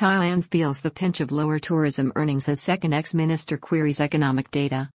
Thailand feels the pinch of lower tourism earnings as second ex-minister queries economic data.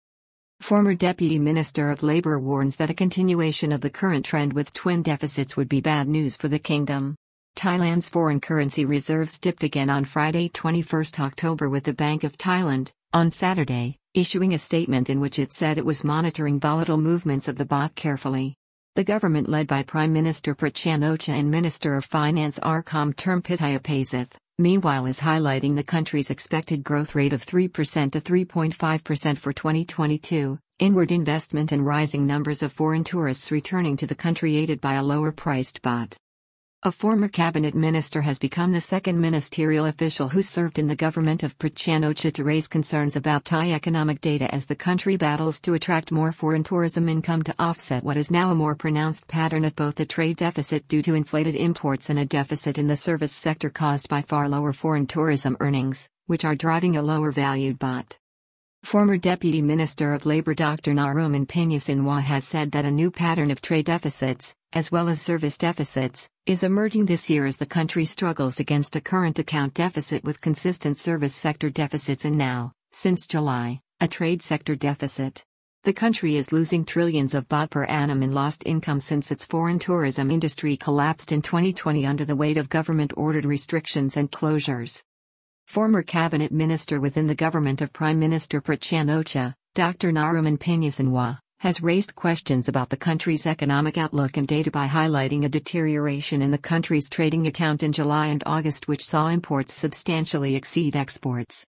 Former Deputy Minister of Labour warns that a continuation of the current trend with twin deficits would be bad news for the kingdom. Thailand's foreign currency reserves dipped again on Friday 21 October with the Bank of Thailand, on Saturday, issuing a statement in which it said it was monitoring volatile movements of the baht carefully. The government led by Prime Minister Prayut Chan-o-cha and Minister of Finance Arkhom Termpittayapaisith meanwhile is highlighting the country's expected growth rate of 3% to 3.5% for 2022, inward investment and rising numbers of foreign tourists returning to the country aided by a lower priced baht. A former cabinet minister has become the second ministerial official who served in the government of Prayut Chan-o-cha to raise concerns about Thai economic data as the country battles to attract more foreign tourism income to offset what is now a more pronounced pattern of both a trade deficit due to inflated imports and a deficit in the service sector caused by far lower foreign tourism earnings, which are driving a lower valued baht. Former Deputy Minister of Labour Dr. Narumon Pinyosinwat has said that a new pattern of trade deficits, as well as service deficits, is emerging this year as the country struggles against a current account deficit with consistent service sector deficits and now, since July, a trade sector deficit. The country is losing trillions of baht per annum in lost income since its foreign tourism industry collapsed in 2020 under the weight of government ordered restrictions and closures. Former cabinet minister within the government of Prime Minister Prayut Chan-o-cha, Dr. Narumon Pinyosinwat, has raised questions about the country's economic outlook and data by highlighting a deterioration in the country's trading account in July and August, which saw imports substantially exceed exports.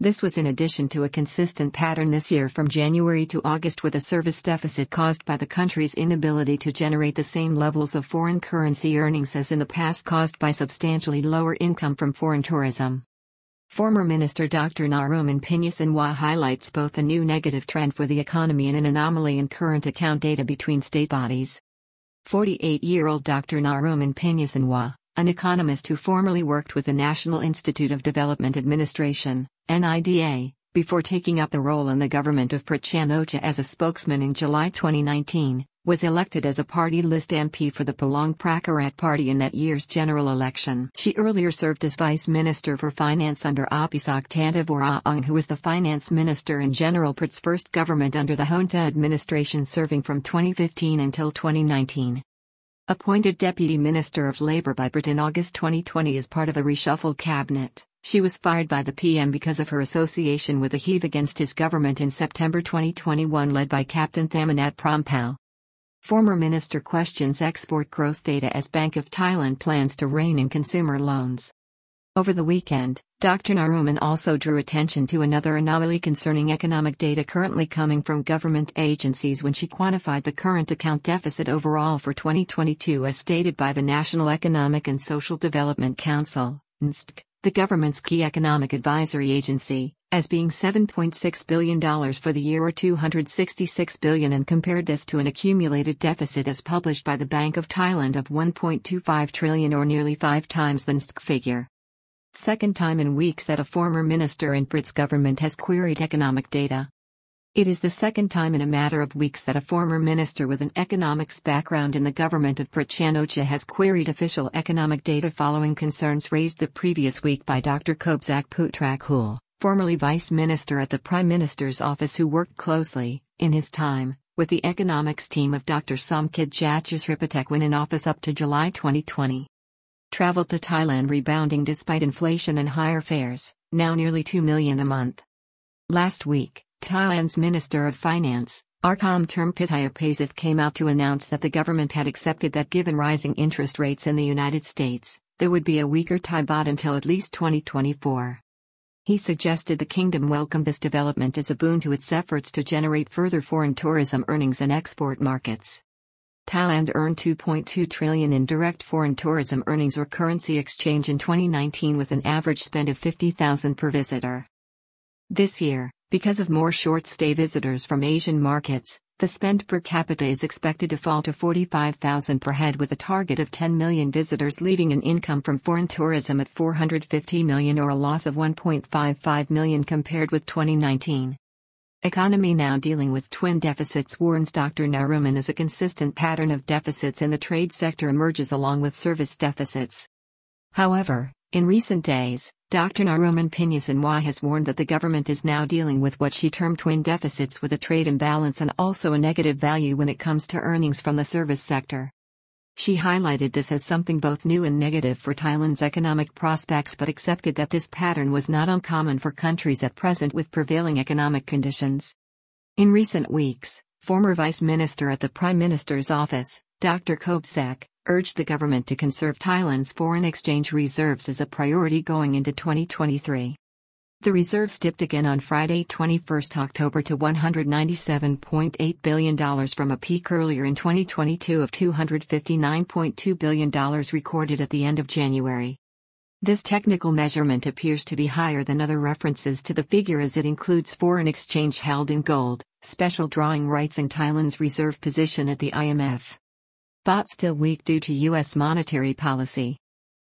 This was in addition to a consistent pattern this year from January to August with a service deficit caused by the country's inability to generate the same levels of foreign currency earnings as in the past caused by substantially lower income from foreign tourism. Former Minister Dr. Narumon Pinyosinwat highlights both a new negative trend for the economy and an anomaly in current account data between state bodies. 48 year old Dr. Narumon Pinyosinwat, an economist who formerly worked with the National Institute of Development Administration, NIDA, before taking up the role in the government of Prayut Chan-o-cha as a spokesman in July 2019, was elected as a party list MP for the Palang Pracharat Party in that year's general election. She earlier served as Vice Minister for Finance under Apisak Tantivorawong who was the Finance Minister in General Prayut's first government under the Junta administration serving from 2015 until 2019. Appointed Deputy Minister of Labour by Prayut in August 2020 as part of a reshuffled cabinet, she was fired by the PM because of her association with the heave against his government in September 2021 led by Captain Thamanat Prompow. Former minister questions export growth data as Bank of Thailand plans to rein in consumer loans. Over the weekend, Dr. Narumon also drew attention to another anomaly concerning economic data currently coming from government agencies when she quantified the current account deficit overall for 2022 as stated by the National Economic and Social Development Council, NSTC, the government's key economic advisory agency, as being $7.6 billion for the year or 266 billion and compared this to an accumulated deficit as published by the Bank of Thailand of 1.25 trillion or nearly five times the NSTC figure. Second time in weeks that a former minister in Prayut's government has queried economic data. It is the second time in a matter of weeks that a former minister with an economics background in the government of Prayut Chan-o-cha has queried official economic data following concerns raised the previous week by Dr. Kobsak Pootrakool formerly vice minister at the Prime Minister's office who worked closely, in his time, with the economics team of Dr. Somkid Jatusripitak when in office up to July 2020. Travel to Thailand rebounding despite inflation and higher fares, now nearly 2 million a month. Last week, Thailand's Minister of Finance, Arkhom Termpittayapaisith came out to announce that the government had accepted that given rising interest rates in the United States, there would be a weaker Thai baht until at least 2024. He suggested the kingdom welcome this development as a boon to its efforts to generate further foreign tourism earnings and export markets. Thailand earned 2.2 trillion in direct foreign tourism earnings or currency exchange in 2019 with an average spend of 50,000 per visitor. This year, because of more short-stay visitors from Asian markets, the spend per capita is expected to fall to 45,000 per head with a target of 10 million visitors leaving an income from foreign tourism at 450 million or a loss of 1.55 million compared with 2019. Economy now dealing with twin deficits warns Dr. Narumon as a consistent pattern of deficits in the trade sector emerges along with service deficits. However, In recent days, Dr. Narumon Pinyosinwat has warned that the government is now dealing with what she termed twin deficits with a trade imbalance and also a negative value when it comes to earnings from the service sector. She highlighted this as something both new and negative for Thailand's economic prospects but accepted that this pattern was not uncommon for countries at present with prevailing economic conditions. In recent weeks, former Vice Minister at the Prime Minister's office, Dr. Kobsak, urged the government to conserve Thailand's foreign exchange reserves as a priority going into 2023. The reserves dipped again on Friday, 21 October to $197.8 billion from a peak earlier in 2022 of $259.2 billion recorded at the end of January. This technical measurement appears to be higher than other references to the figure as it includes foreign exchange held in gold, special drawing rights, and Thailand's reserve position at the IMF. Baht still weak due to U.S. monetary policy.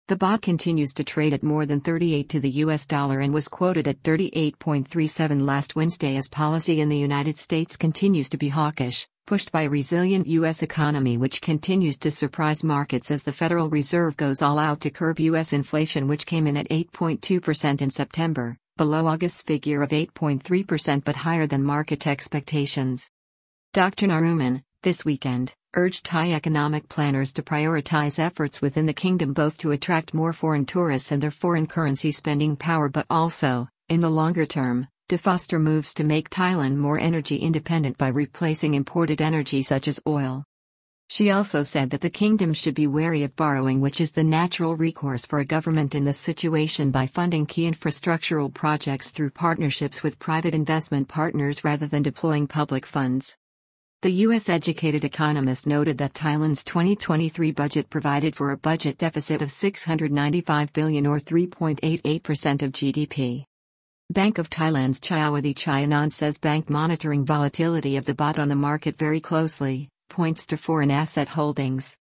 The baht continues to trade at more than 38 to the US dollar and was quoted at 38.37 last Wednesday as policy in the United States continues to be hawkish, pushed by a resilient US economy which continues to surprise markets as the Federal Reserve goes all out to curb US inflation which came in at 8.2% in September, below August's figure of 8.3% but higher than market expectations. Dr. Narumon, this weekend, urged Thai economic planners to prioritize efforts within the kingdom both to attract more foreign tourists and their foreign currency spending power but also, in the longer term, to foster moves to make Thailand more energy independent by replacing imported energy such as oil. She also said that the kingdom should be wary of borrowing, which is the natural recourse for a government in this situation by funding key infrastructural projects through partnerships with private investment partners rather than deploying public funds. The U.S. educated economist noted that Thailand's 2023 budget provided for a budget deficit of 695 billion or 3.88% of GDP. Bank of Thailand's Chayawadee Chai-Anan says bank monitoring volatility of the baht on the market very closely, points to foreign asset holdings.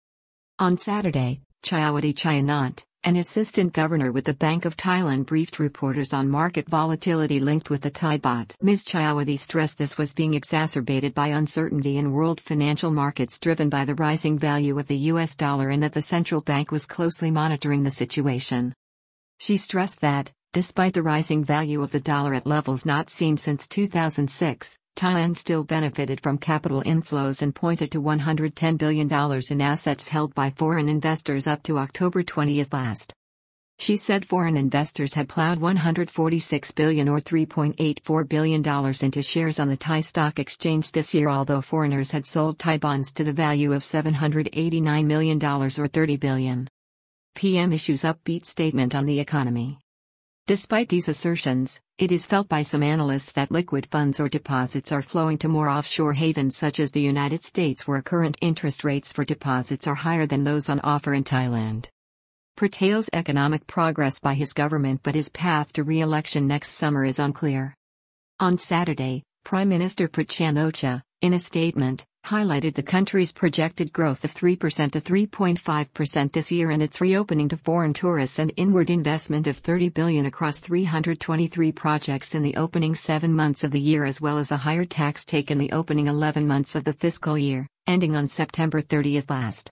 On Saturday, Chayawadee Chai-Anan, an assistant governor with the Bank of Thailand briefed reporters on market volatility linked with the Thai baht. Ms. Chayawadee stressed this was being exacerbated by uncertainty in world financial markets driven by the rising value of the US dollar and that the central bank was closely monitoring the situation. She stressed that, despite the rising value of the dollar at levels not seen since 2006, Thailand still benefited from capital inflows and pointed to $110 billion in assets held by foreign investors up to October 20 last. She said foreign investors had plowed 146 billion or $3.84 billion into shares on the Thai stock exchange this year, although foreigners had sold Thai bonds to the value of $789 million or 30 billion. PM issues upbeat statement on the economy. Despite these assertions, it is felt by some analysts that liquid funds or deposits are flowing to more offshore havens such as the United States where current interest rates for deposits are higher than those on offer in Thailand. Pertails economic progress by his government but his path to re-election next summer is unclear. On Saturday, Prime Minister Prayut Chan-o-cha, in a statement, highlighted the country's projected growth of 3% to 3.5% this year and its reopening to foreign tourists and inward investment of 30 billion across 323 projects in the opening 7 months of the year as well as a higher tax take in the opening 11 months of the fiscal year, ending on September 30 last.